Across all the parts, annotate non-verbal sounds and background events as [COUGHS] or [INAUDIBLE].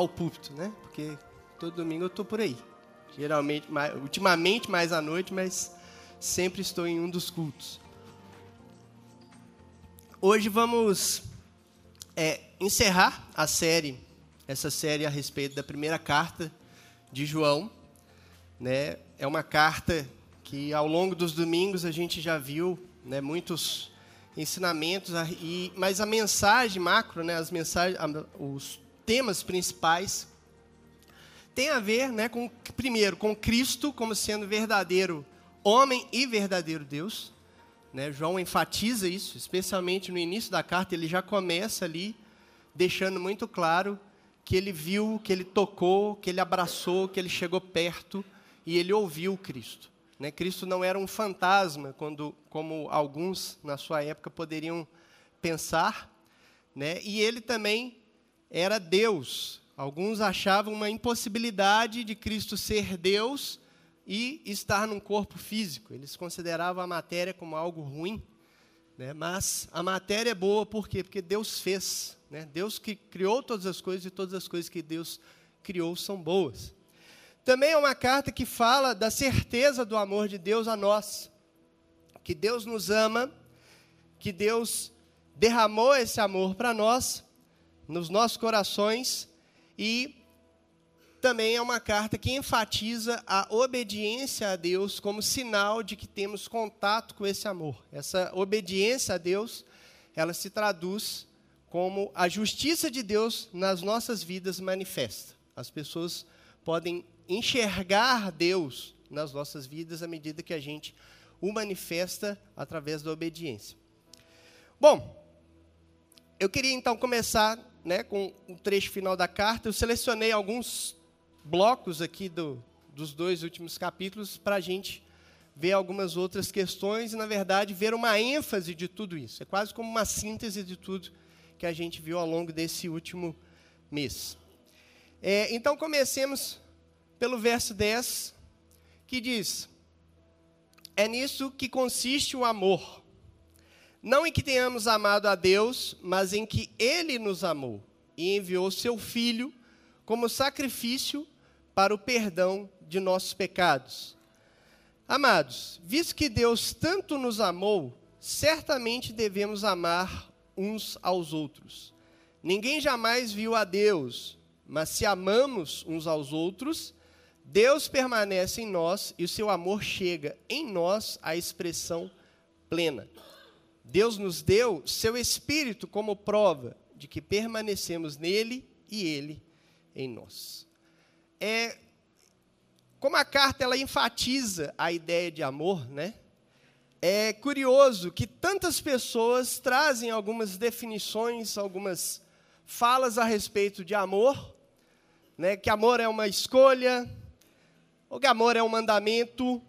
ao púlpito, né? Porque todo domingo eu estou por aí. Geralmente, mais, ultimamente mais à noite, mas sempre estou em um dos cultos. Hoje vamos é, encerrar a série, essa série a respeito da primeira carta de João. Né? É uma carta que ao longo dos domingos a gente já viu né, muitos ensinamentos, e, mas a mensagem macro, né, as mensagens, os temas principais, tem a ver, né, com, primeiro, com Cristo como sendo verdadeiro homem e verdadeiro Deus. Né? João enfatiza isso, especialmente no início da carta, ele já começa ali deixando muito claro que ele viu, que ele tocou, que ele abraçou, que ele chegou perto e ele ouviu Cristo. Né? Cristo não era um fantasma, quando, como alguns na sua época poderiam pensar, né? e ele também era Deus. Alguns achavam uma impossibilidade de Cristo ser Deus e estar num corpo físico. Eles consideravam a matéria como algo ruim, né? mas a matéria é boa por quê? Porque Deus fez. Né? Deus que criou todas as coisas e todas as coisas que Deus criou são boas. Também é uma carta que fala da certeza do amor de Deus a nós. Que Deus nos ama, que Deus derramou esse amor para nós, nos nossos corações, e também é uma carta que enfatiza a obediência a Deus como sinal de que temos contato com esse amor. Essa obediência a Deus, ela se traduz como a justiça de Deus nas nossas vidas manifesta. As pessoas podem enxergar Deus nas nossas vidas à medida que a gente o manifesta através da obediência. Bom, eu queria então começar né, com o trecho final da carta. Eu selecionei alguns blocos aqui do, dos dois últimos capítulos para a gente ver algumas outras questões e, na verdade, ver uma ênfase de tudo isso. É quase como uma síntese de tudo que a gente viu ao longo desse último mês. É, então, comecemos pelo verso 10, que diz: É nisso que consiste o amor. Não em que tenhamos amado a Deus, mas em que Ele nos amou e enviou seu Filho como sacrifício para o perdão de nossos pecados. Amados, visto que Deus tanto nos amou, certamente devemos amar uns aos outros. Ninguém jamais viu a Deus, mas se amamos uns aos outros, Deus permanece em nós e o seu amor chega em nós à expressão plena. Deus nos deu seu Espírito como prova de que permanecemos nele e ele em nós. É, como a carta ela enfatiza a ideia de amor, né? É curioso que tantas pessoas trazem algumas definições, algumas falas a respeito de amor, né? Que amor é uma escolha, ou que amor é um mandamento,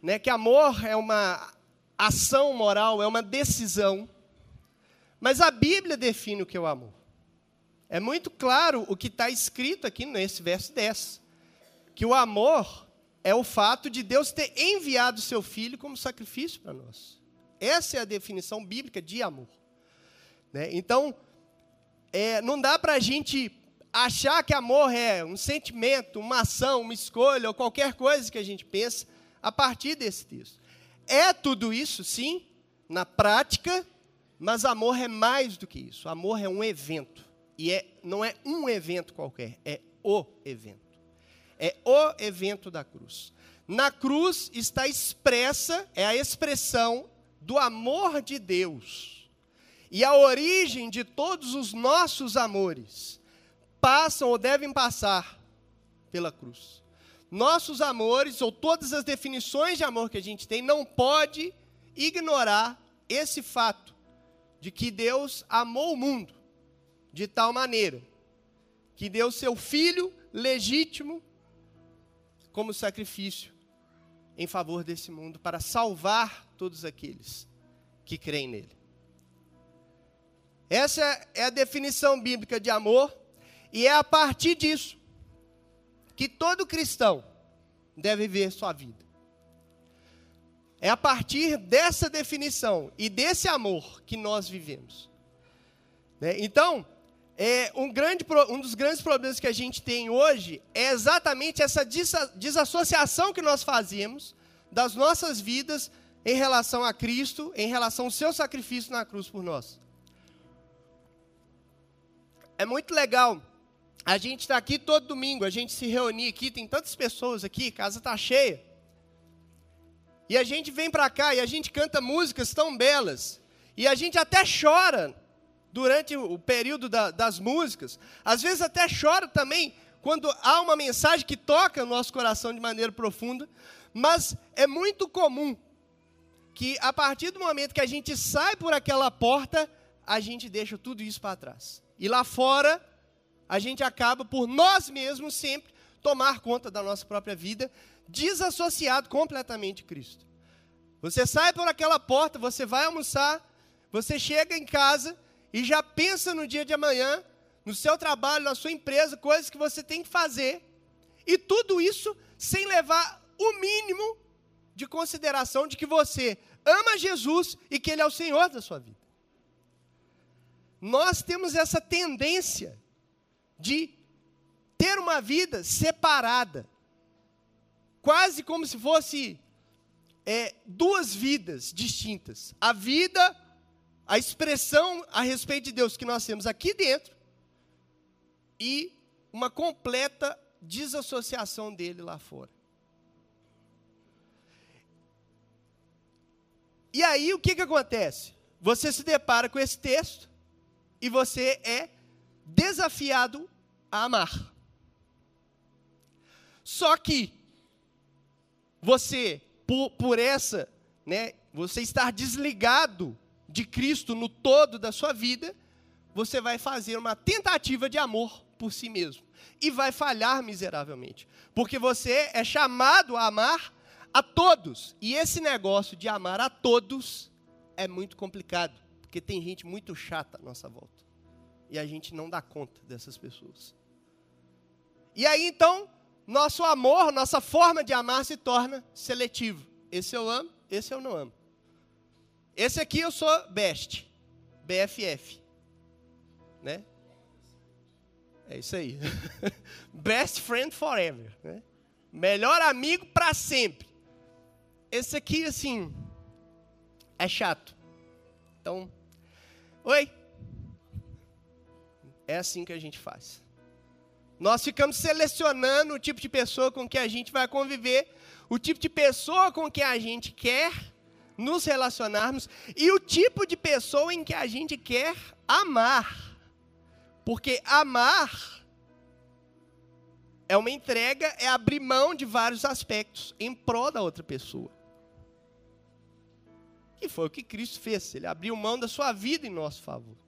né? Que amor é uma ação moral, é uma decisão. Mas a Bíblia define o que é o amor. É muito claro o que está escrito aqui nesse verso 10. Que o amor é o fato de Deus ter enviado seu filho como sacrifício para nós. Essa é a definição bíblica de amor. Né? Então, é, não dá para a gente achar que amor é um sentimento, uma ação, uma escolha ou qualquer coisa que a gente pensa a partir desse texto. É tudo isso, sim, na prática, mas amor é mais do que isso. Amor é um evento. E é, não é um evento qualquer, é o evento. É o evento da cruz. Na cruz está expressa, é a expressão do amor de Deus. E a origem de todos os nossos amores passam ou devem passar pela cruz. Nossos amores, ou todas as definições de amor que a gente tem, não pode ignorar esse fato de que Deus amou o mundo de tal maneira que deu seu filho legítimo como sacrifício em favor desse mundo para salvar todos aqueles que creem nele. Essa é a definição bíblica de amor, e é a partir disso que todo cristão deve ver sua vida. É a partir dessa definição e desse amor que nós vivemos. Né? Então, é, um, grande, um dos grandes problemas que a gente tem hoje é exatamente essa desassociação que nós fazemos das nossas vidas em relação a Cristo, em relação ao seu sacrifício na cruz por nós. É muito legal. A gente está aqui todo domingo, a gente se reunir aqui, tem tantas pessoas aqui, casa está cheia. E a gente vem para cá e a gente canta músicas tão belas. E a gente até chora durante o período da, das músicas. Às vezes até chora também quando há uma mensagem que toca o nosso coração de maneira profunda. Mas é muito comum que a partir do momento que a gente sai por aquela porta, a gente deixa tudo isso para trás. E lá fora, a gente acaba por nós mesmos sempre tomar conta da nossa própria vida, desassociado completamente de Cristo. Você sai por aquela porta, você vai almoçar, você chega em casa e já pensa no dia de amanhã, no seu trabalho, na sua empresa, coisas que você tem que fazer. E tudo isso sem levar o mínimo de consideração de que você ama Jesus e que Ele é o Senhor da sua vida. Nós temos essa tendência de ter uma vida separada, quase como se fosse é, duas vidas distintas. A vida, a expressão a respeito de Deus que nós temos aqui dentro, e uma completa desassociação dele lá fora. E aí o que, que acontece? Você se depara com esse texto e você é desafiado a amar. Só que você, por, por essa, né, você estar desligado de Cristo no todo da sua vida, você vai fazer uma tentativa de amor por si mesmo e vai falhar miseravelmente, porque você é chamado a amar a todos, e esse negócio de amar a todos é muito complicado, porque tem gente muito chata à nossa volta e a gente não dá conta dessas pessoas. E aí então, nosso amor, nossa forma de amar se torna seletivo. Esse eu amo, esse eu não amo. Esse aqui eu sou best, BFF, né? É isso aí. [LAUGHS] Best friend forever, né? Melhor amigo para sempre. Esse aqui assim é chato. Então, oi, é assim que a gente faz. Nós ficamos selecionando o tipo de pessoa com que a gente vai conviver, o tipo de pessoa com que a gente quer nos relacionarmos e o tipo de pessoa em que a gente quer amar. Porque amar é uma entrega, é abrir mão de vários aspectos em prol da outra pessoa. E foi o que Cristo fez, ele abriu mão da sua vida em nosso favor.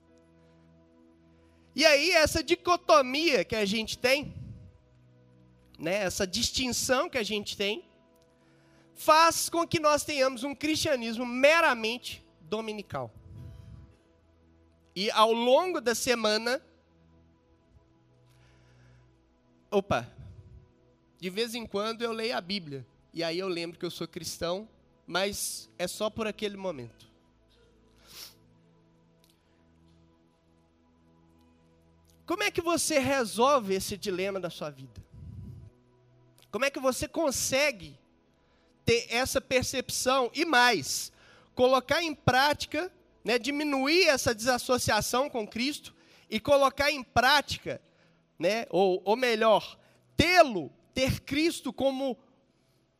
E aí, essa dicotomia que a gente tem, né, essa distinção que a gente tem, faz com que nós tenhamos um cristianismo meramente dominical. E ao longo da semana, opa, de vez em quando eu leio a Bíblia, e aí eu lembro que eu sou cristão, mas é só por aquele momento. Como é que você resolve esse dilema da sua vida? Como é que você consegue ter essa percepção e mais, colocar em prática, né, diminuir essa desassociação com Cristo e colocar em prática, né, ou, ou melhor, tê-lo, ter Cristo como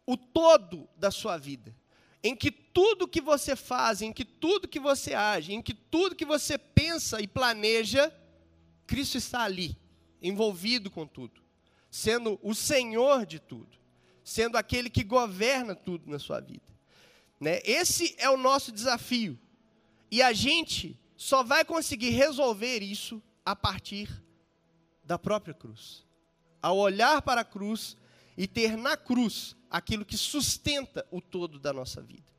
o todo da sua vida, em que tudo que você faz, em que tudo que você age, em que tudo que você pensa e planeja, Cristo está ali, envolvido com tudo, sendo o Senhor de tudo, sendo aquele que governa tudo na sua vida. Né? Esse é o nosso desafio. E a gente só vai conseguir resolver isso a partir da própria cruz. Ao olhar para a cruz e ter na cruz aquilo que sustenta o todo da nossa vida.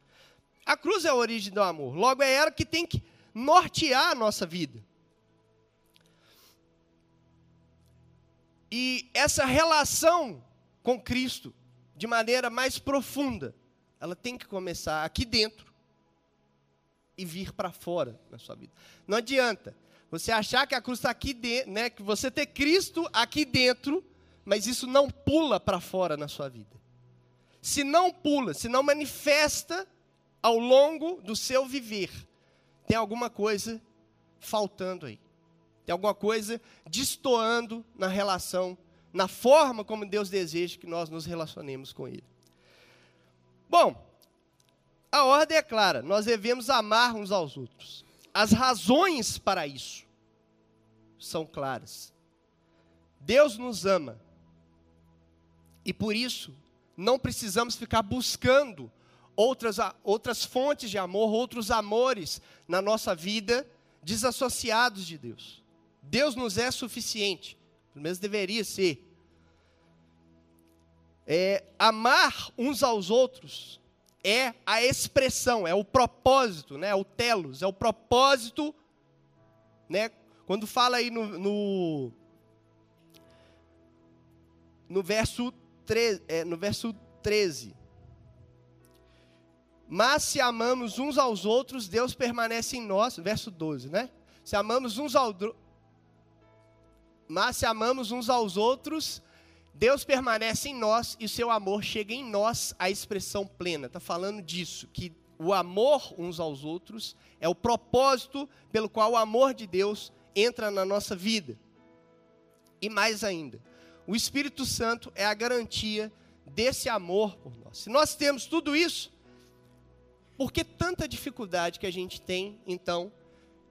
A cruz é a origem do amor, logo é ela que tem que nortear a nossa vida. E essa relação com Cristo, de maneira mais profunda, ela tem que começar aqui dentro e vir para fora na sua vida. Não adianta Você achar que a cruz está aqui dentro, né? Que você ter Cristo aqui dentro, mas isso não pula para fora na sua vida. Se não pula, se não manifesta ao longo do seu viver, tem alguma coisa faltando aí. Tem alguma coisa destoando na relação, na forma como Deus deseja que nós nos relacionemos com Ele. Bom, a ordem é clara: nós devemos amar uns aos outros. As razões para isso são claras. Deus nos ama. E por isso, não precisamos ficar buscando outras, outras fontes de amor, outros amores na nossa vida, desassociados de Deus. Deus nos é suficiente, pelo menos deveria ser. É, amar uns aos outros é a expressão, é o propósito, né? o telos, é o propósito, né? Quando fala aí no, no, no verso, tre, é, no verso 13. Mas se amamos uns aos outros, Deus permanece em nós, verso 12, né? Se amamos uns aos Mas se amamos uns aos outros, Deus permanece em nós e o seu amor chega em nós à expressão plena. Está falando disso, que o amor uns aos outros é o propósito pelo qual o amor de Deus entra na nossa vida. E mais ainda, o Espírito Santo é a garantia desse amor por nós. Se nós temos tudo isso, por que tanta dificuldade que a gente tem, então,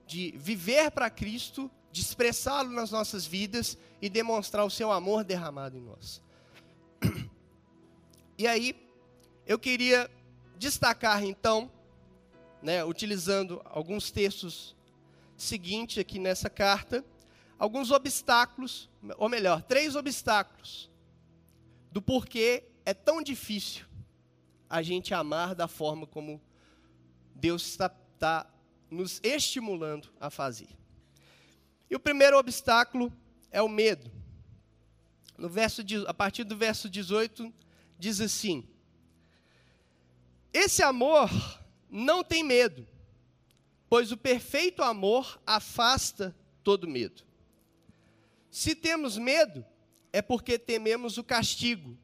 de viver para Cristo de expressá-lo nas nossas vidas e demonstrar o seu amor derramado em nós. E aí, eu queria destacar então, né, utilizando alguns textos seguintes aqui nessa carta, alguns obstáculos, ou melhor, três obstáculos do porquê é tão difícil a gente amar da forma como Deus está, está nos estimulando a fazer. E o primeiro obstáculo é o medo. No verso, a partir do verso 18, diz assim: Esse amor não tem medo, pois o perfeito amor afasta todo medo. Se temos medo, é porque tememos o castigo,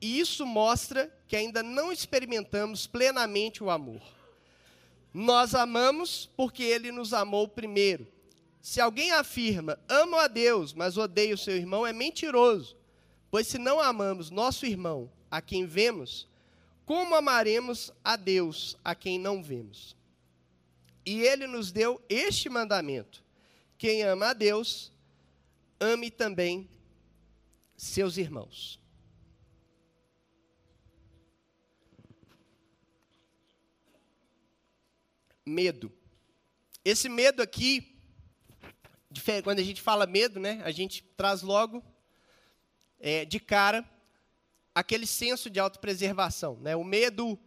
e isso mostra que ainda não experimentamos plenamente o amor. Nós amamos porque ele nos amou primeiro. Se alguém afirma, amo a Deus, mas odeia o seu irmão, é mentiroso. Pois se não amamos nosso irmão, a quem vemos, como amaremos a Deus, a quem não vemos? E ele nos deu este mandamento: quem ama a Deus, ame também seus irmãos. Medo. Esse medo aqui quando a gente fala medo, né, a gente traz logo é, de cara aquele senso de autopreservação. Né? O medo,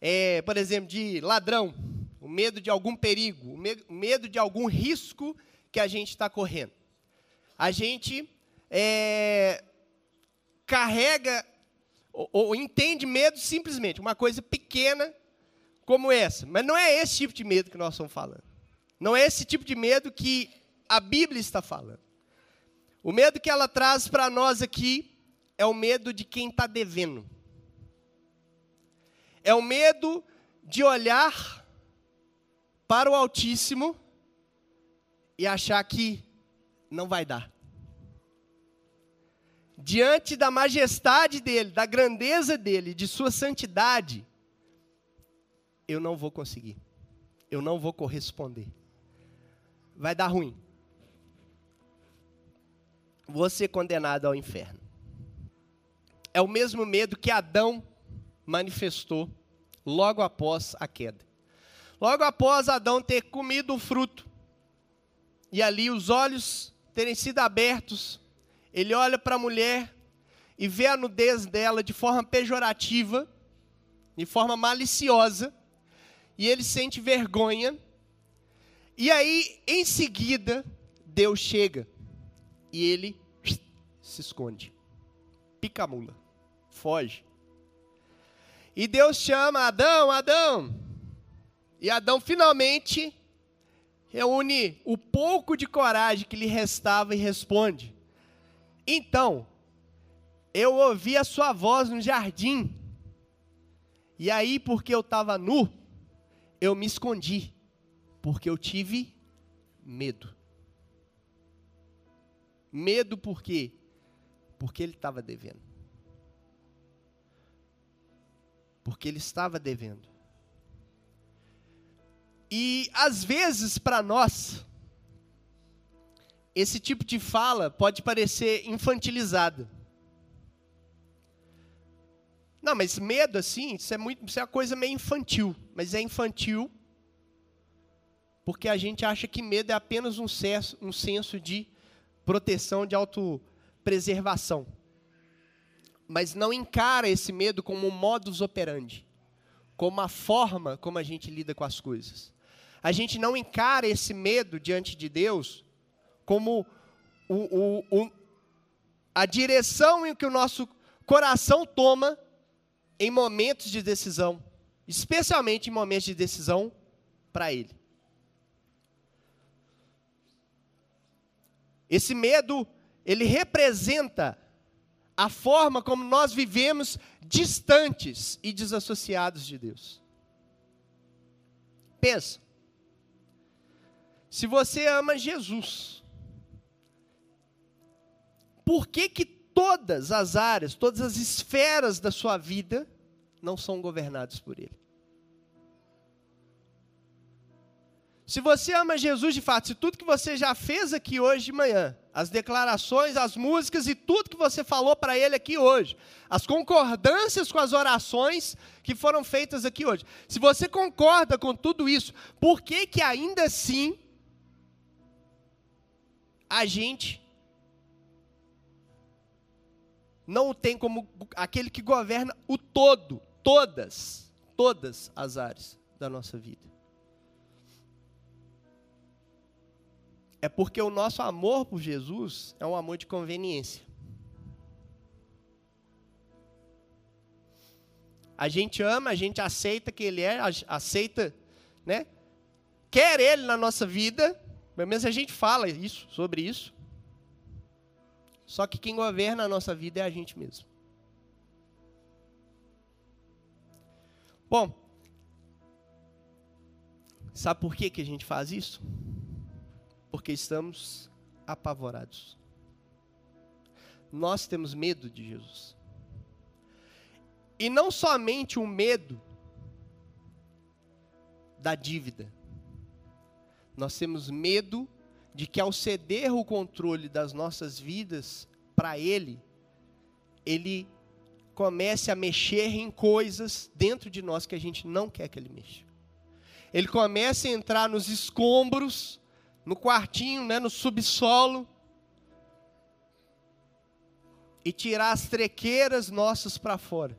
é, por exemplo, de ladrão, o medo de algum perigo, o medo de algum risco que a gente está correndo. A gente é, carrega ou, ou entende medo simplesmente, uma coisa pequena como essa. Mas não é esse tipo de medo que nós estamos falando. Não é esse tipo de medo que a Bíblia está falando. O medo que ela traz para nós aqui é o medo de quem está devendo. É o medo de olhar para o Altíssimo e achar que não vai dar. Diante da majestade dele, da grandeza dele, de sua santidade, eu não vou conseguir. Eu não vou corresponder. Vai dar ruim você condenado ao inferno. É o mesmo medo que Adão manifestou logo após a queda. Logo após Adão ter comido o fruto, e ali os olhos terem sido abertos, ele olha para a mulher e vê a nudez dela de forma pejorativa, de forma maliciosa, e ele sente vergonha. E aí, em seguida, Deus chega e ele se esconde. Pica a mula. Foge. E Deus chama Adão, Adão. E Adão finalmente reúne o pouco de coragem que lhe restava e responde: Então, eu ouvi a sua voz no jardim, e aí, porque eu estava nu, eu me escondi, porque eu tive medo. Medo por quê? Porque ele estava devendo. Porque ele estava devendo. E às vezes para nós esse tipo de fala pode parecer infantilizada. Não, mas medo assim, isso é muito, isso é uma coisa meio infantil, mas é infantil porque a gente acha que medo é apenas um senso, um senso de proteção, de autopreservação. Mas não encara esse medo como um modus operandi, como a forma como a gente lida com as coisas. A gente não encara esse medo diante de Deus como o, o, o, a direção em que o nosso coração toma em momentos de decisão, especialmente em momentos de decisão para Ele. Esse medo, ele representa a forma como nós vivemos distantes e desassociados de Deus. Pensa. Se você ama Jesus, por que que todas as áreas, todas as esferas da sua vida não são governadas por ele? Se você ama Jesus de fato, se tudo que você já fez aqui hoje de manhã, as declarações, as músicas e tudo que você falou para ele aqui hoje, as concordâncias com as orações que foram feitas aqui hoje, se você concorda com tudo isso, por que que ainda assim a gente não tem como aquele que governa o todo, todas, todas as áreas da nossa vida? É porque o nosso amor por Jesus é um amor de conveniência. A gente ama, a gente aceita que Ele é, aceita, né? Quer Ele na nossa vida, pelo menos a gente fala isso, sobre isso. Só que quem governa a nossa vida é a gente mesmo. Bom, sabe por que, que a gente faz isso? Porque estamos apavorados. Nós temos medo de Jesus. E não somente o medo da dívida. Nós temos medo de que ao ceder o controle das nossas vidas para Ele, Ele comece a mexer em coisas dentro de nós que a gente não quer que Ele mexa. Ele comece a entrar nos escombros no quartinho, né, no subsolo, e tirar as trequeiras nossas para fora.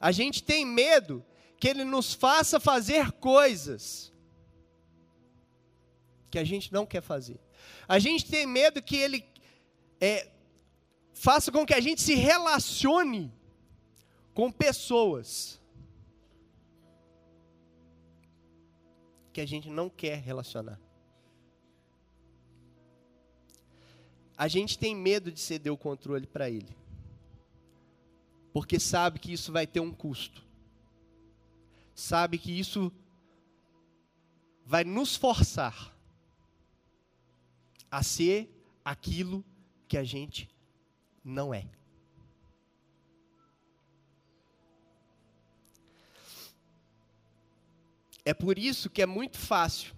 A gente tem medo que ele nos faça fazer coisas que a gente não quer fazer. A gente tem medo que ele é, faça com que a gente se relacione com pessoas que a gente não quer relacionar. A gente tem medo de ceder o controle para ele. Porque sabe que isso vai ter um custo. Sabe que isso vai nos forçar a ser aquilo que a gente não é. É por isso que é muito fácil.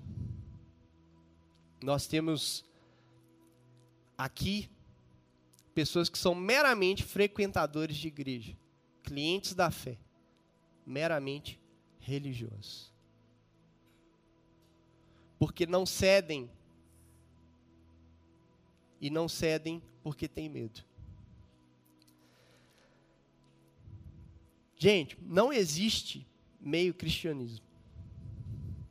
Nós temos aqui pessoas que são meramente frequentadores de igreja, clientes da fé, meramente religiosos. Porque não cedem e não cedem porque têm medo. Gente, não existe meio cristianismo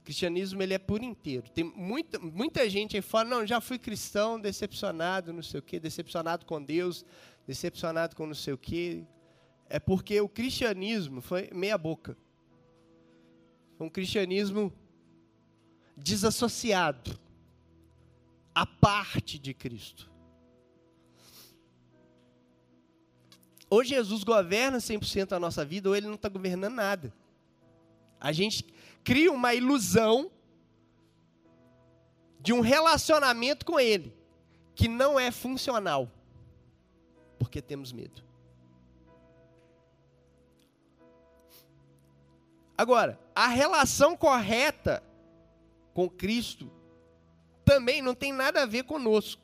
cristianismo ele é por inteiro. Tem muita, muita gente aí fora, não, já fui cristão, decepcionado, não sei o quê, decepcionado com Deus, decepcionado com não sei o quê. É porque o cristianismo foi meia boca. Um cristianismo desassociado, a parte de Cristo. Ou Jesus governa 100% a nossa vida, ou ele não está governando nada. A gente cria uma ilusão de um relacionamento com ele que não é funcional, porque temos medo. Agora, a relação correta com Cristo também não tem nada a ver conosco.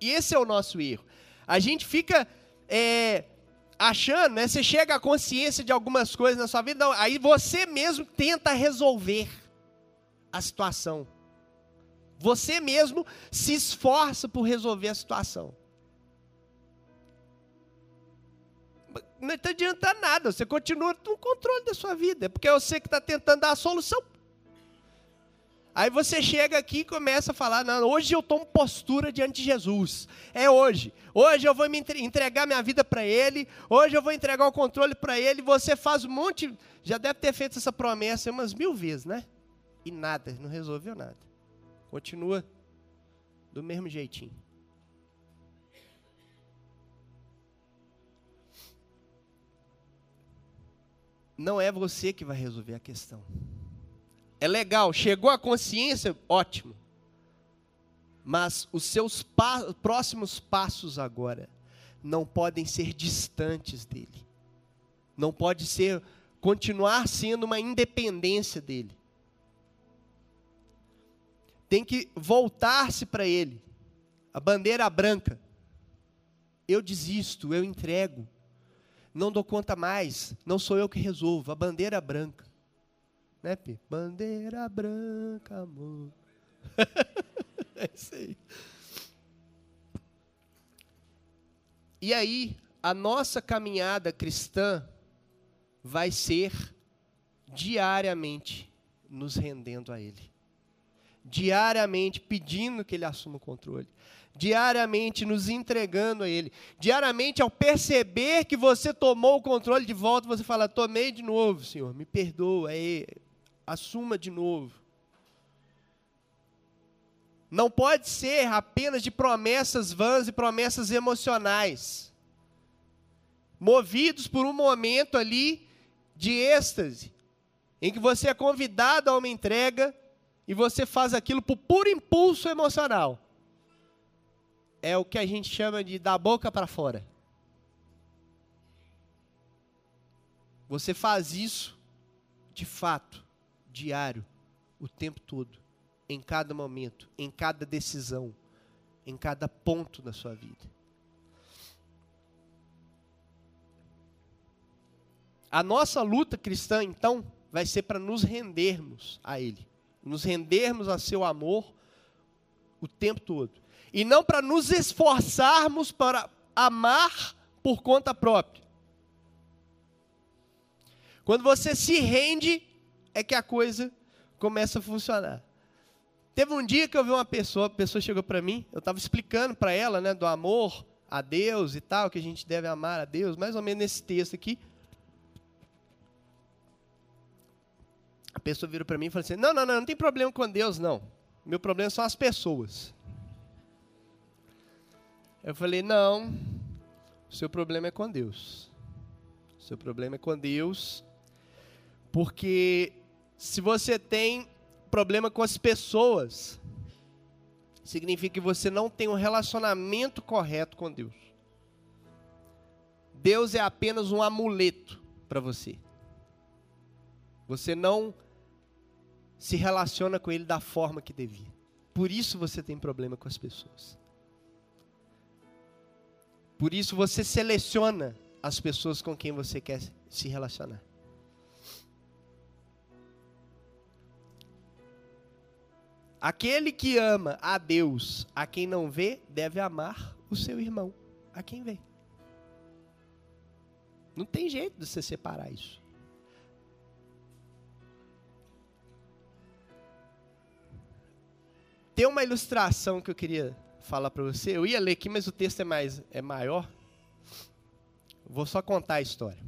E esse é o nosso erro. A gente fica é, achando, né? Você chega à consciência de algumas coisas na sua vida, aí você mesmo tenta resolver a situação. Você mesmo se esforça por resolver a situação. Não está adiantando nada, você continua no controle da sua vida, é porque é você que está tentando dar a solução. Aí você chega aqui e começa a falar: não, hoje eu tomo postura diante de Jesus. É hoje. Hoje eu vou me entregar minha vida para Ele. Hoje eu vou entregar o controle para Ele. Você faz um monte. Já deve ter feito essa promessa umas mil vezes, né? E nada, não resolveu nada. Continua do mesmo jeitinho. Não é você que vai resolver a questão. É legal, chegou a consciência, ótimo. Mas os seus pa próximos passos agora não podem ser distantes dele. Não pode ser continuar sendo uma independência dele tem que voltar-se para Ele. A bandeira branca. Eu desisto, eu entrego. Não dou conta mais. Não sou eu que resolvo. A bandeira branca. Né, Pi? Bandeira branca, amor. [LAUGHS] é isso aí. E aí, a nossa caminhada cristã vai ser diariamente nos rendendo a Ele diariamente pedindo que Ele assuma o controle, diariamente nos entregando a Ele, diariamente ao perceber que você tomou o controle de volta, você fala: tomei de novo, Senhor, me perdoa, aí, assuma de novo. Não pode ser apenas de promessas vãs e promessas emocionais, movidos por um momento ali de êxtase, em que você é convidado a uma entrega e você faz aquilo por puro impulso emocional. É o que a gente chama de da boca para fora. Você faz isso de fato, diário, o tempo todo, em cada momento, em cada decisão, em cada ponto da sua vida. A nossa luta cristã, então, vai ser para nos rendermos a Ele nos rendermos a seu amor o tempo todo. E não para nos esforçarmos para amar por conta própria. Quando você se rende, é que a coisa começa a funcionar. Teve um dia que eu vi uma pessoa, a pessoa chegou para mim, eu estava explicando para ela, né, do amor a Deus e tal, que a gente deve amar a Deus, mais ou menos nesse texto aqui. A pessoa virou para mim e falou assim: não, não, não, não tem problema com Deus, não. Meu problema são as pessoas. Eu falei: não, o seu problema é com Deus. O seu problema é com Deus, porque se você tem problema com as pessoas, significa que você não tem um relacionamento correto com Deus. Deus é apenas um amuleto para você. Você não se relaciona com ele da forma que devia. Por isso você tem problema com as pessoas. Por isso você seleciona as pessoas com quem você quer se relacionar. Aquele que ama a Deus, a quem não vê, deve amar o seu irmão, a quem vê. Não tem jeito de você separar isso. Tem uma ilustração que eu queria falar para você. Eu ia ler aqui, mas o texto é mais é maior. Vou só contar a história.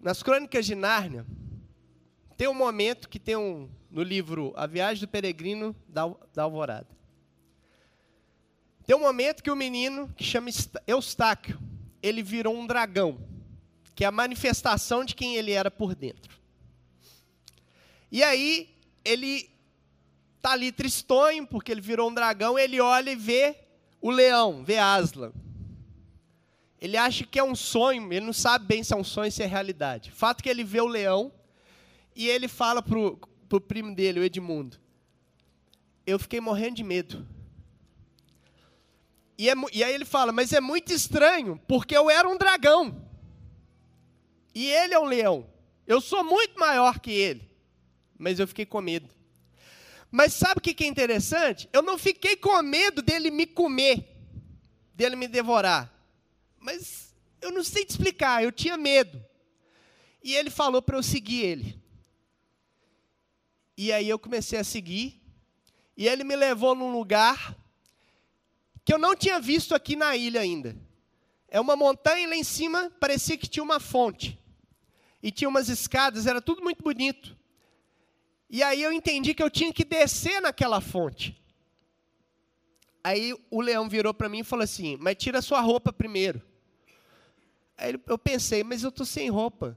Nas Crônicas de Nárnia tem um momento que tem um no livro A Viagem do Peregrino da, da Alvorada. Tem um momento que o menino, que chama Eustáquio, ele virou um dragão, que é a manifestação de quem ele era por dentro. E aí, ele está ali tristonho, porque ele virou um dragão, ele olha e vê o leão, vê Aslan. Ele acha que é um sonho, ele não sabe bem se é um sonho se é realidade. Fato que ele vê o leão e ele fala pro, pro primo dele, o Edmundo. Eu fiquei morrendo de medo. E, é, e aí ele fala, mas é muito estranho, porque eu era um dragão. E ele é um leão. Eu sou muito maior que ele. Mas eu fiquei com medo. Mas sabe o que é interessante? Eu não fiquei com medo dele me comer, dele me devorar. Mas eu não sei te explicar, eu tinha medo. E ele falou para eu seguir ele. E aí eu comecei a seguir. E ele me levou num lugar que eu não tinha visto aqui na ilha ainda. É uma montanha e lá em cima parecia que tinha uma fonte. E tinha umas escadas, era tudo muito bonito. E aí eu entendi que eu tinha que descer naquela fonte. Aí o leão virou para mim e falou assim: Mas tira sua roupa primeiro. Aí eu pensei, mas eu estou sem roupa.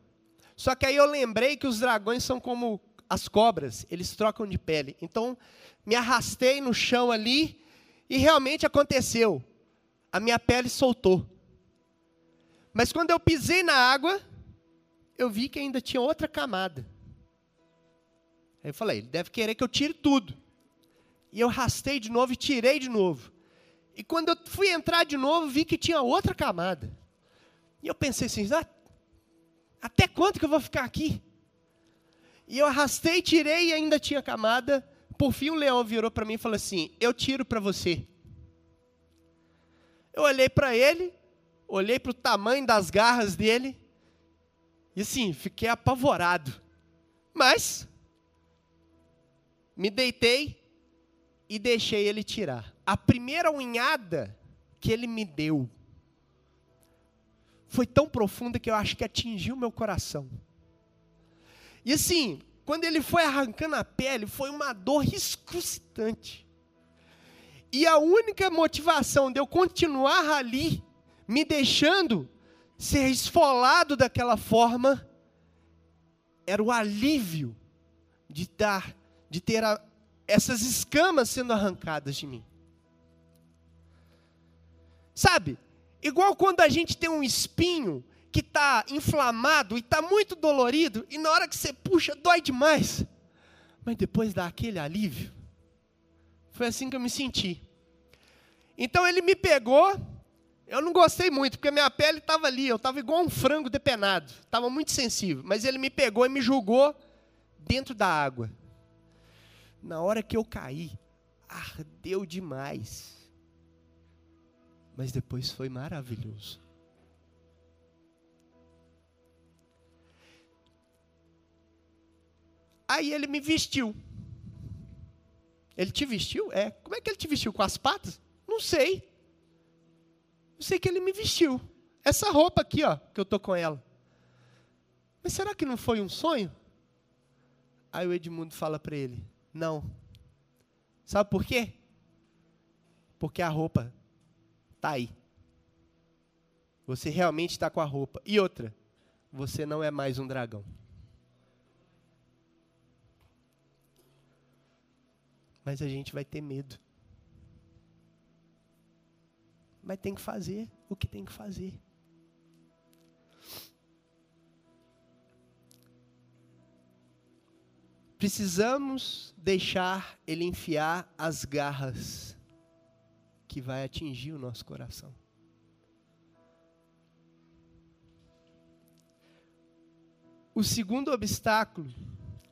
Só que aí eu lembrei que os dragões são como as cobras, eles trocam de pele. Então me arrastei no chão ali e realmente aconteceu. A minha pele soltou. Mas quando eu pisei na água, eu vi que ainda tinha outra camada. Aí eu falei, ele deve querer que eu tire tudo. E eu rastei de novo e tirei de novo. E quando eu fui entrar de novo, vi que tinha outra camada. E eu pensei assim, ah, até quanto que eu vou ficar aqui? E eu arrastei, tirei e ainda tinha camada. Por fim o leão virou para mim e falou assim: Eu tiro para você. Eu olhei para ele, olhei para o tamanho das garras dele, e assim, fiquei apavorado. Mas me deitei e deixei ele tirar. A primeira unhada que ele me deu foi tão profunda que eu acho que atingiu meu coração. E assim, quando ele foi arrancando a pele, foi uma dor excrucitante. E a única motivação de eu continuar ali, me deixando ser esfolado daquela forma, era o alívio de dar de ter a, essas escamas sendo arrancadas de mim. Sabe? Igual quando a gente tem um espinho que está inflamado e está muito dolorido, e na hora que você puxa, dói demais. Mas depois dá aquele alívio. Foi assim que eu me senti. Então ele me pegou, eu não gostei muito, porque minha pele estava ali, eu estava igual um frango depenado, estava muito sensível. Mas ele me pegou e me julgou dentro da água. Na hora que eu caí, ardeu demais. Mas depois foi maravilhoso. Aí ele me vestiu. Ele te vestiu? É. Como é que ele te vestiu? Com as patas? Não sei. Eu sei que ele me vestiu. Essa roupa aqui, ó, que eu tô com ela. Mas será que não foi um sonho? Aí o Edmundo fala para ele: não. Sabe por quê? Porque a roupa está aí. Você realmente está com a roupa. E outra, você não é mais um dragão. Mas a gente vai ter medo. Mas tem que fazer o que tem que fazer. Precisamos deixar ele enfiar as garras que vai atingir o nosso coração. O segundo obstáculo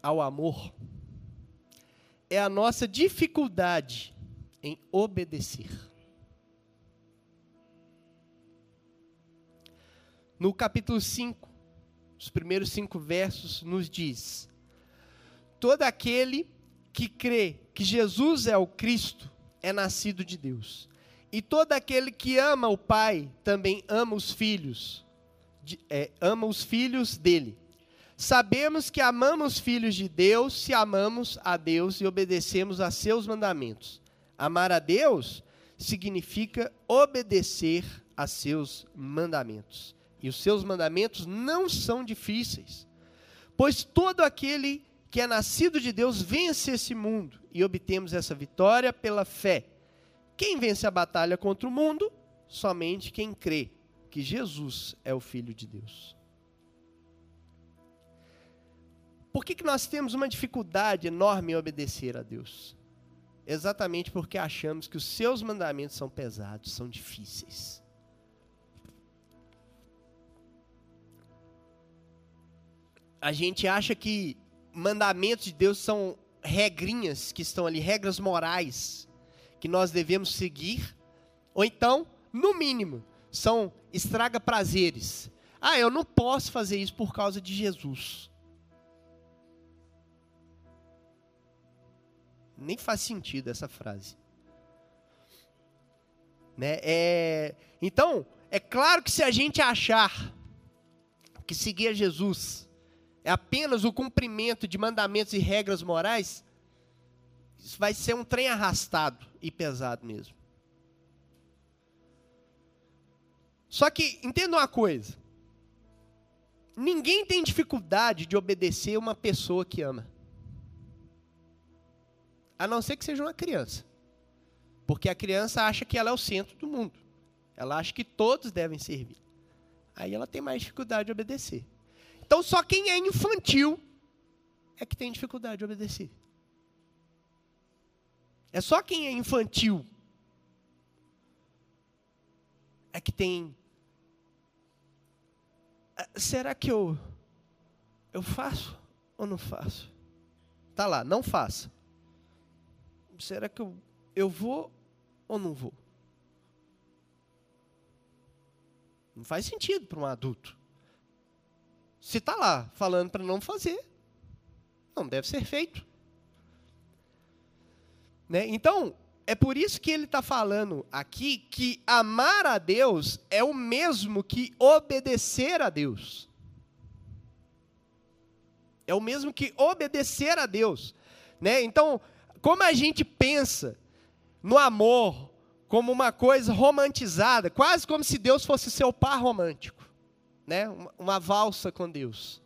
ao amor é a nossa dificuldade em obedecer. No capítulo 5, os primeiros cinco versos nos diz: todo aquele que crê que Jesus é o Cristo é nascido de Deus. E todo aquele que ama o Pai também ama os filhos, de, é, ama os filhos dele. Sabemos que amamos filhos de Deus se amamos a Deus e obedecemos a seus mandamentos. Amar a Deus significa obedecer a seus mandamentos. E os seus mandamentos não são difíceis, pois todo aquele que é nascido de Deus vence esse mundo e obtemos essa vitória pela fé. Quem vence a batalha contra o mundo? Somente quem crê que Jesus é o Filho de Deus. Por que, que nós temos uma dificuldade enorme em obedecer a Deus? Exatamente porque achamos que os seus mandamentos são pesados, são difíceis. A gente acha que mandamentos de Deus são regrinhas que estão ali, regras morais que nós devemos seguir, ou então, no mínimo, são estraga prazeres. Ah, eu não posso fazer isso por causa de Jesus. Nem faz sentido essa frase. Né? É, então, é claro que se a gente achar que seguir a Jesus é apenas o cumprimento de mandamentos e regras morais, isso vai ser um trem arrastado e pesado mesmo. Só que entenda uma coisa: ninguém tem dificuldade de obedecer uma pessoa que ama, a não ser que seja uma criança, porque a criança acha que ela é o centro do mundo, ela acha que todos devem servir, aí ela tem mais dificuldade de obedecer. Então só quem é infantil é que tem dificuldade de obedecer. É só quem é infantil é que tem. Ah, será que eu eu faço ou não faço? Tá lá, não faça. Será que eu, eu vou ou não vou? Não faz sentido para um adulto. Se está lá falando para não fazer, não deve ser feito. Né? Então, é por isso que ele está falando aqui que amar a Deus é o mesmo que obedecer a Deus. É o mesmo que obedecer a Deus. Né? Então, como a gente pensa no amor como uma coisa romantizada, quase como se Deus fosse seu par romântico né, uma, uma valsa com Deus.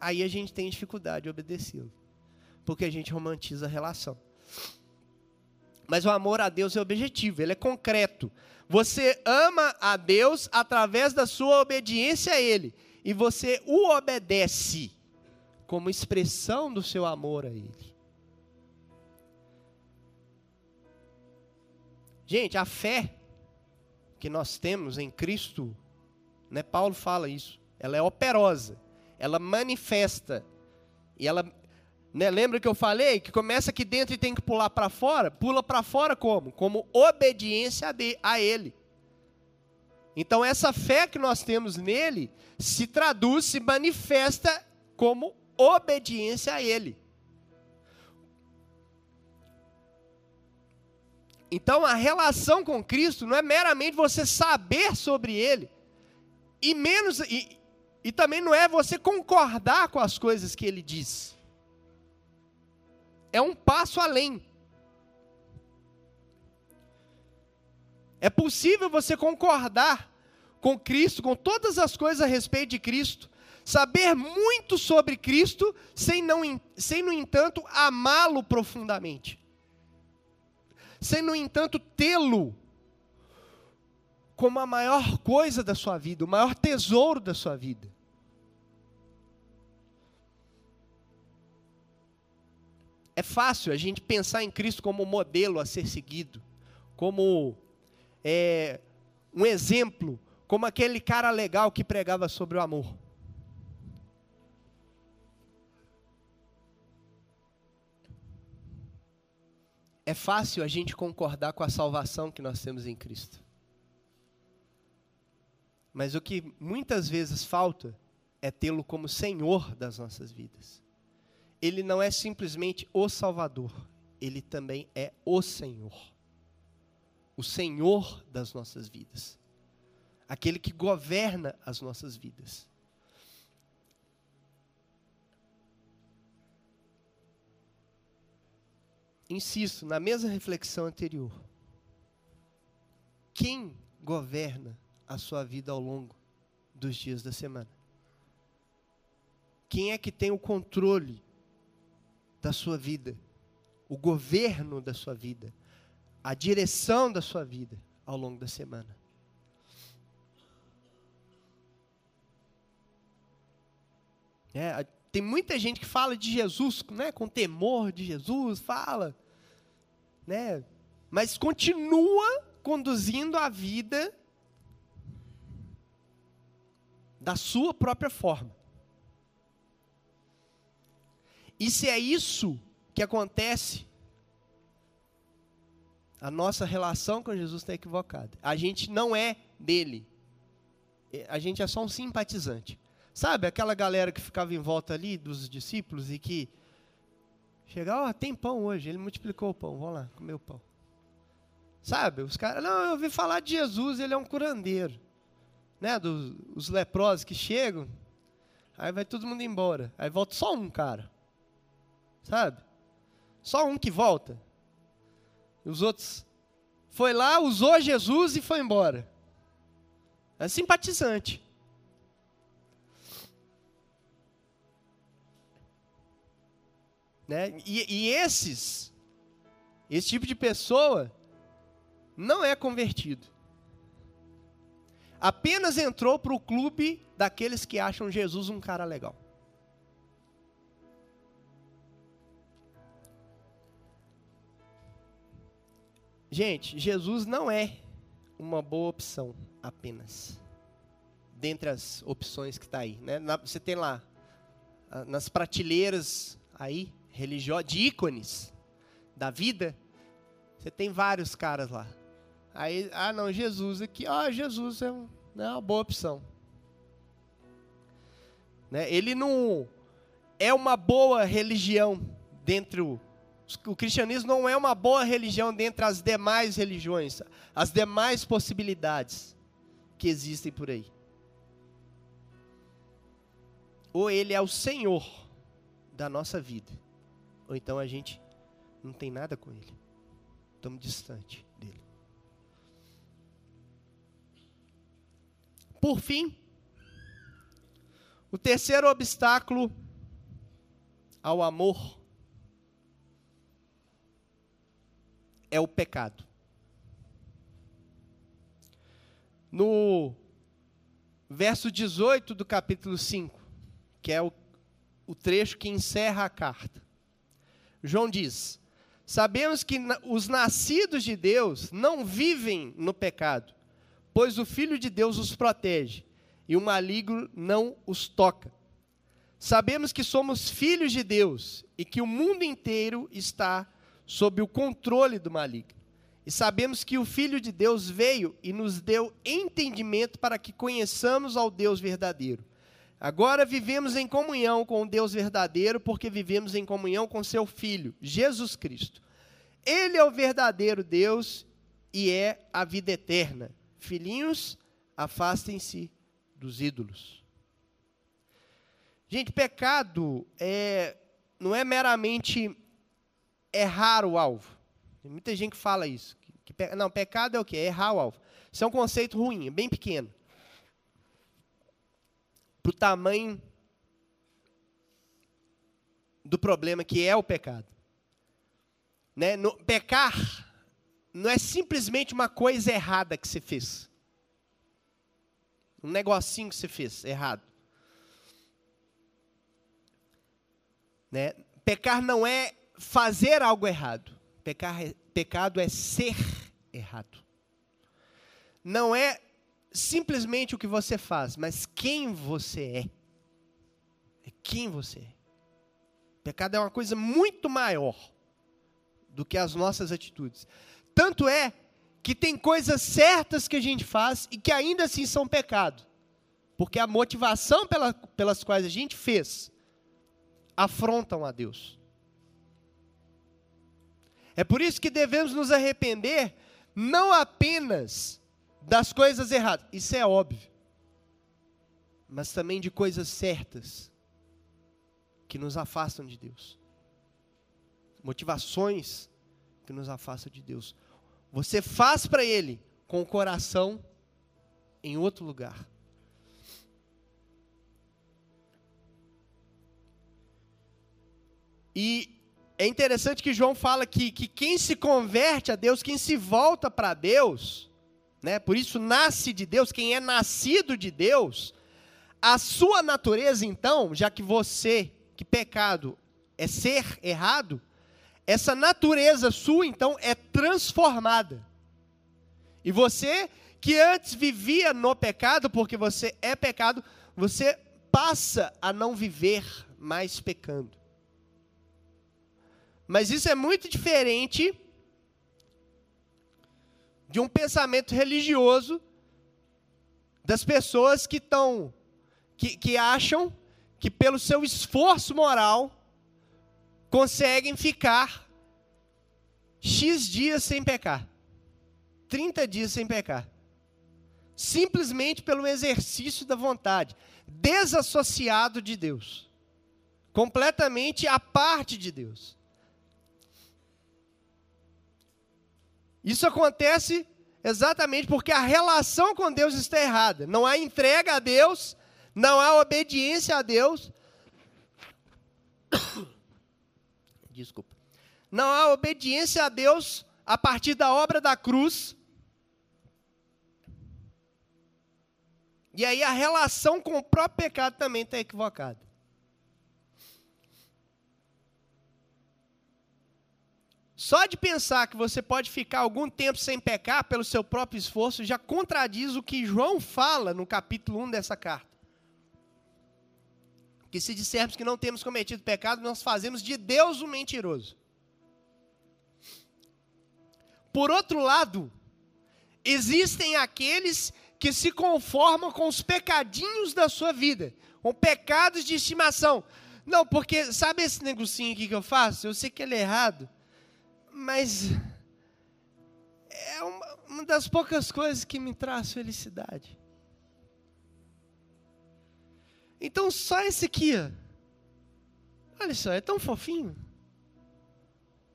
Aí a gente tem dificuldade de obedecê-lo, porque a gente romantiza a relação. Mas o amor a Deus é objetivo, ele é concreto. Você ama a Deus através da sua obediência a Ele, e você o obedece como expressão do seu amor a Ele. Gente, a fé que nós temos em Cristo, né, Paulo fala isso, ela é operosa, ela manifesta, e ela, né, lembra que eu falei que começa aqui dentro e tem que pular para fora? Pula para fora como? Como obediência a, Ele. Então essa fé que nós temos nele se traduz, se manifesta como obediência a Ele. Então a relação com Cristo não é meramente você saber sobre Ele, e menos e, e também não é você concordar com as coisas que Ele diz. É um passo além. É possível você concordar com Cristo, com todas as coisas a respeito de Cristo, saber muito sobre Cristo, sem, não, sem no entanto, amá-lo profundamente sem, no entanto, tê-lo como a maior coisa da sua vida, o maior tesouro da sua vida. É fácil a gente pensar em Cristo como modelo a ser seguido, como é, um exemplo, como aquele cara legal que pregava sobre o amor. É fácil a gente concordar com a salvação que nós temos em Cristo. Mas o que muitas vezes falta é tê-lo como Senhor das nossas vidas. Ele não é simplesmente o Salvador, ele também é o Senhor. O Senhor das nossas vidas. aquele que governa as nossas vidas. Insisto, na mesma reflexão anterior, quem governa a sua vida ao longo dos dias da semana? Quem é que tem o controle da sua vida, o governo da sua vida, a direção da sua vida ao longo da semana? É, tem muita gente que fala de Jesus, né, com temor de Jesus, fala, né, mas continua conduzindo a vida da sua própria forma. E se é isso que acontece, a nossa relação com Jesus está equivocada. A gente não é dele. A gente é só um simpatizante. Sabe aquela galera que ficava em volta ali dos discípulos e que chegava, ó, oh, tem pão hoje, ele multiplicou o pão, vamos lá, comer o pão. Sabe, os caras, não, eu ouvi falar de Jesus, ele é um curandeiro. Né, dos os leprosos que chegam, aí vai todo mundo embora. Aí volta só um cara. Sabe? Só um que volta. Os outros foi lá, usou Jesus e foi embora. É simpatizante. Né? E, e esses, esse tipo de pessoa, não é convertido. Apenas entrou para o clube daqueles que acham Jesus um cara legal. Gente, Jesus não é uma boa opção apenas. Dentre as opções que está aí. Né? você tem lá, nas prateleiras aí, de ícones da vida, você tem vários caras lá. Aí, ah não, Jesus aqui, ah, Jesus é, um, é uma boa opção. Né? Ele não é uma boa religião dentro o cristianismo não é uma boa religião dentre as demais religiões, as demais possibilidades que existem por aí. Ou ele é o Senhor da nossa vida, ou então a gente não tem nada com ele. Estamos distante dele. Por fim, o terceiro obstáculo ao amor é o pecado. No verso 18 do capítulo 5, que é o, o trecho que encerra a carta, João diz: Sabemos que os nascidos de Deus não vivem no pecado, pois o Filho de Deus os protege e o maligno não os toca. Sabemos que somos filhos de Deus e que o mundo inteiro está sob o controle do maligno. E sabemos que o Filho de Deus veio e nos deu entendimento para que conheçamos ao Deus verdadeiro. Agora vivemos em comunhão com o Deus verdadeiro, porque vivemos em comunhão com seu Filho, Jesus Cristo. Ele é o verdadeiro Deus e é a vida eterna. Filhinhos, afastem-se dos ídolos. Gente, pecado é, não é meramente errar o alvo. Tem muita gente que fala isso. Que, que, não, pecado é o quê? É errar o alvo. Isso é um conceito ruim, é bem pequeno. Para o tamanho do problema que é o pecado. Né? No, pecar não é simplesmente uma coisa errada que você fez. Um negocinho que você fez errado. Né? Pecar não é fazer algo errado. Pecar, pecado é ser errado. Não é simplesmente o que você faz, mas quem você é. É quem você é. Pecado é uma coisa muito maior do que as nossas atitudes. Tanto é que tem coisas certas que a gente faz e que ainda assim são pecado. Porque a motivação pela, pelas quais a gente fez afrontam a Deus. É por isso que devemos nos arrepender não apenas das coisas erradas. Isso é óbvio. Mas também de coisas certas que nos afastam de Deus. Motivações que nos afastam de Deus. Você faz para Ele com o coração em outro lugar. E é interessante que João fala que, que quem se converte a Deus, quem se volta para Deus, né, por isso nasce de Deus, quem é nascido de Deus, a sua natureza, então, já que você, que pecado é ser errado, essa natureza sua, então, é transformada. E você, que antes vivia no pecado, porque você é pecado, você passa a não viver mais pecando. Mas isso é muito diferente de um pensamento religioso das pessoas que estão que, que acham que pelo seu esforço moral conseguem ficar X dias sem pecar. 30 dias sem pecar. Simplesmente pelo exercício da vontade, desassociado de Deus. Completamente à parte de Deus. Isso acontece exatamente porque a relação com Deus está errada. Não há entrega a Deus, não há obediência a Deus. [COUGHS] Desculpa. Não há obediência a Deus a partir da obra da cruz. E aí a relação com o próprio pecado também está equivocada. Só de pensar que você pode ficar algum tempo sem pecar pelo seu próprio esforço já contradiz o que João fala no capítulo 1 dessa carta. Que se dissermos que não temos cometido pecado, nós fazemos de Deus um mentiroso. Por outro lado, existem aqueles que se conformam com os pecadinhos da sua vida, com pecados de estimação. Não, porque sabe esse negocinho aqui que eu faço? Eu sei que ele é errado mas é uma, uma das poucas coisas que me traz felicidade. Então, só esse aqui, ó. olha só, é tão fofinho.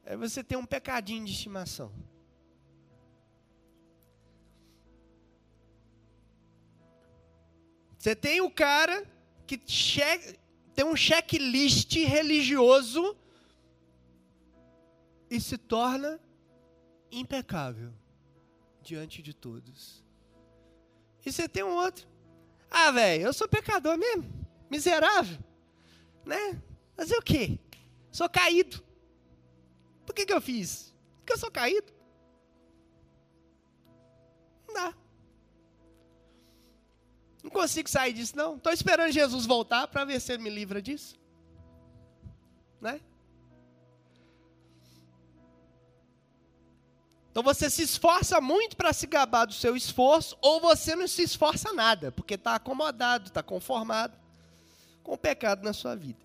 É você ter um pecadinho de estimação. Você tem o cara que tem um checklist religioso e se torna impecável diante de todos. E você tem um outro. Ah, velho, eu sou pecador mesmo, miserável, né? Fazer o quê? Sou caído. Por que, que eu fiz? Porque eu sou caído. Não dá. Não consigo sair disso, não. Estou esperando Jesus voltar para ver se ele me livra disso. Né? Então você se esforça muito para se gabar do seu esforço, ou você não se esforça nada, porque está acomodado, está conformado com o pecado na sua vida.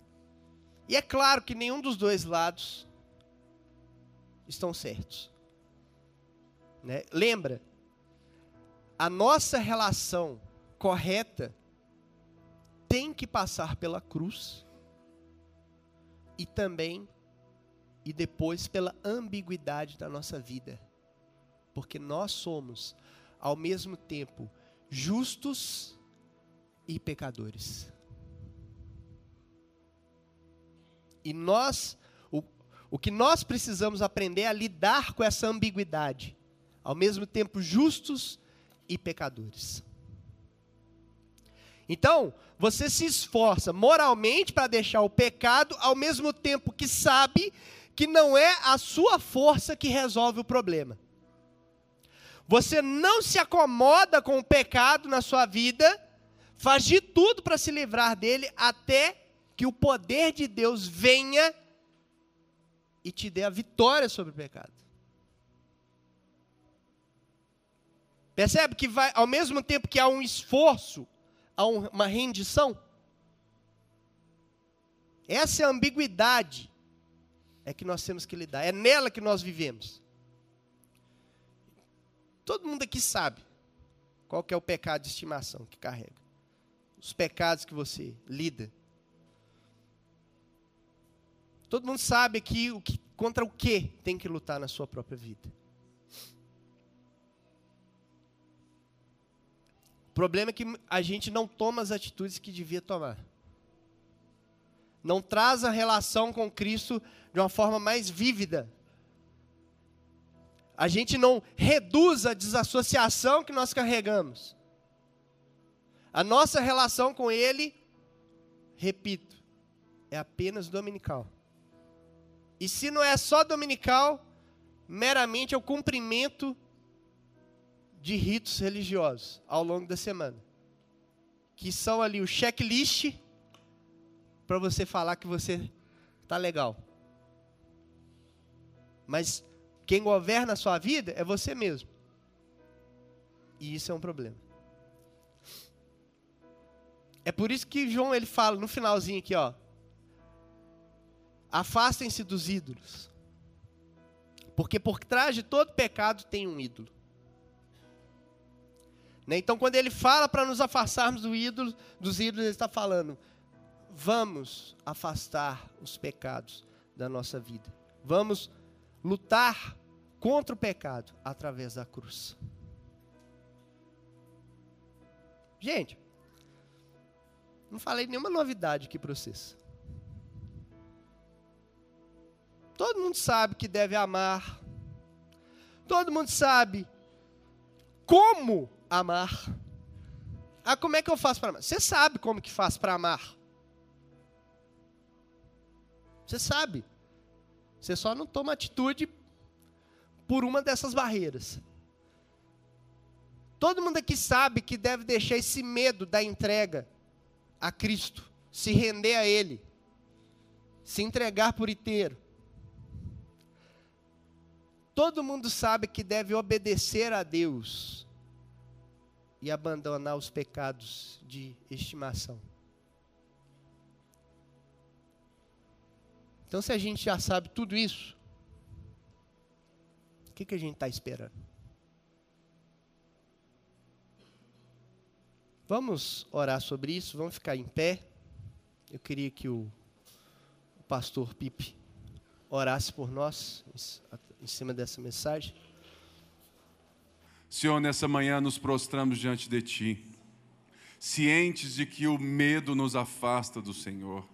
E é claro que nenhum dos dois lados estão certos. Né? Lembra, a nossa relação correta tem que passar pela cruz e também e depois pela ambiguidade da nossa vida porque nós somos, ao mesmo tempo, justos e pecadores. E nós, o, o que nós precisamos aprender é a lidar com essa ambiguidade, ao mesmo tempo justos e pecadores. Então, você se esforça moralmente para deixar o pecado, ao mesmo tempo que sabe que não é a sua força que resolve o problema. Você não se acomoda com o pecado na sua vida, faz de tudo para se livrar dele, até que o poder de Deus venha e te dê a vitória sobre o pecado. Percebe que vai, ao mesmo tempo que há um esforço, há uma rendição? Essa é a ambiguidade é que nós temos que lidar, é nela que nós vivemos. Todo mundo aqui sabe Qual que é o pecado de estimação que carrega? Os pecados que você lida. Todo mundo sabe aqui o que, contra o que tem que lutar na sua própria vida. O problema é que a gente não toma as atitudes que devia tomar. Não traz a relação com Cristo de uma forma mais vívida a gente não reduz a desassociação que nós carregamos. A nossa relação com Ele, repito, é apenas dominical. E se não é só dominical, meramente é o cumprimento de ritos religiosos ao longo da semana. Que são ali o checklist para você falar que você está legal. Mas quem governa a sua vida é você mesmo. E isso é um problema. É por isso que João ele fala no finalzinho aqui, ó. Afastem-se dos ídolos. Porque por trás de todo pecado tem um ídolo. Né? Então, quando ele fala para nos afastarmos do ídolo, dos ídolos, ele está falando: vamos afastar os pecados da nossa vida. Vamos lutar contra o pecado através da cruz. Gente, não falei nenhuma novidade aqui para vocês. Todo mundo sabe que deve amar. Todo mundo sabe como amar. Ah, como é que eu faço para amar? Você sabe como que faz para amar. Você sabe. Você só não toma atitude por uma dessas barreiras. Todo mundo aqui sabe que deve deixar esse medo da entrega a Cristo, se render a Ele, se entregar por inteiro. Todo mundo sabe que deve obedecer a Deus e abandonar os pecados de estimação. Então, se a gente já sabe tudo isso, que, que a gente está esperando? Vamos orar sobre isso, vamos ficar em pé. Eu queria que o, o pastor Pipe orasse por nós em cima dessa mensagem. Senhor, nessa manhã nos prostramos diante de Ti, cientes de que o medo nos afasta do Senhor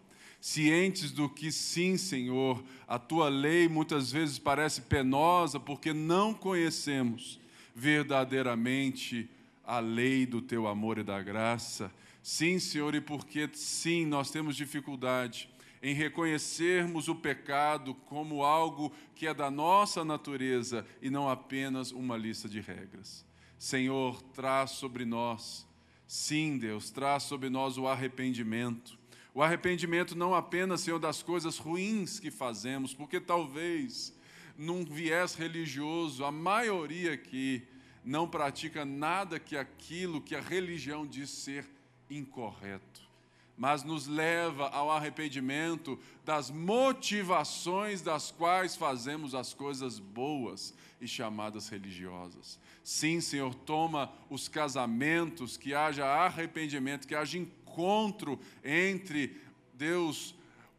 cientes do que, sim, Senhor, a tua lei muitas vezes parece penosa porque não conhecemos verdadeiramente a lei do teu amor e da graça. Sim, Senhor, e porque, sim, nós temos dificuldade em reconhecermos o pecado como algo que é da nossa natureza e não apenas uma lista de regras. Senhor, traz sobre nós, sim, Deus, traz sobre nós o arrependimento o arrependimento não apenas, Senhor, das coisas ruins que fazemos, porque talvez, num viés religioso, a maioria aqui não pratica nada que aquilo que a religião diz ser incorreto, mas nos leva ao arrependimento das motivações das quais fazemos as coisas boas e chamadas religiosas. Sim, Senhor, toma os casamentos, que haja arrependimento, que haja entre Deus,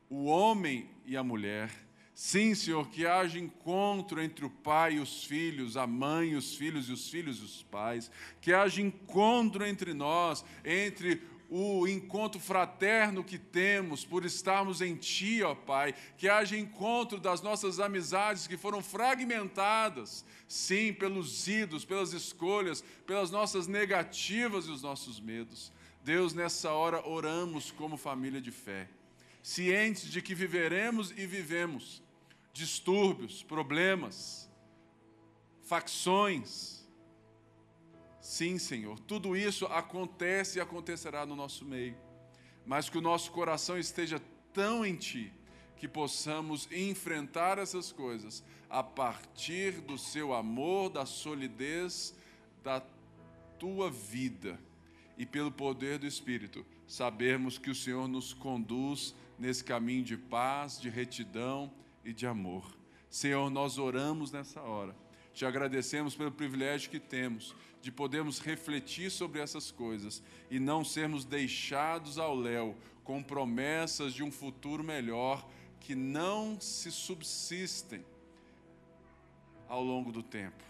o homem e a mulher. Sim, Senhor, que haja encontro entre o pai e os filhos, a mãe e os filhos e os filhos e os pais. Que haja encontro entre nós, entre o encontro fraterno que temos por estarmos em Ti, ó Pai, que haja encontro das nossas amizades que foram fragmentadas, sim, pelos ídolos, pelas escolhas, pelas nossas negativas e os nossos medos. Deus, nessa hora oramos como família de fé, cientes de que viveremos e vivemos distúrbios, problemas, facções. Sim, Senhor, tudo isso acontece e acontecerá no nosso meio, mas que o nosso coração esteja tão em Ti que possamos enfrentar essas coisas a partir do Seu amor, da solidez da Tua vida e pelo poder do Espírito, sabermos que o Senhor nos conduz nesse caminho de paz, de retidão e de amor. Senhor, nós oramos nessa hora, Te agradecemos pelo privilégio que temos de podermos refletir sobre essas coisas e não sermos deixados ao léu com promessas de um futuro melhor que não se subsistem ao longo do tempo.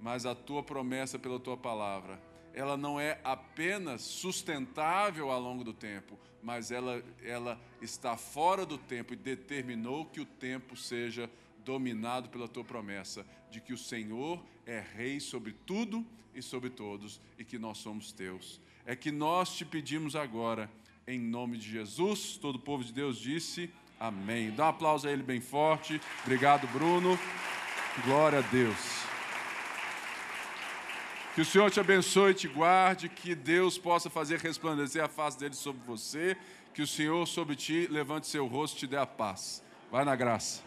Mas a tua promessa pela tua palavra, ela não é apenas sustentável ao longo do tempo, mas ela, ela está fora do tempo e determinou que o tempo seja dominado pela tua promessa de que o Senhor é rei sobre tudo e sobre todos e que nós somos teus. É que nós te pedimos agora, em nome de Jesus, todo o povo de Deus disse amém. Dá um aplauso a ele bem forte. Obrigado, Bruno. Glória a Deus. Que o Senhor te abençoe e te guarde, que Deus possa fazer resplandecer a face dele sobre você, que o Senhor sobre ti levante seu rosto e te dê a paz. Vai na graça.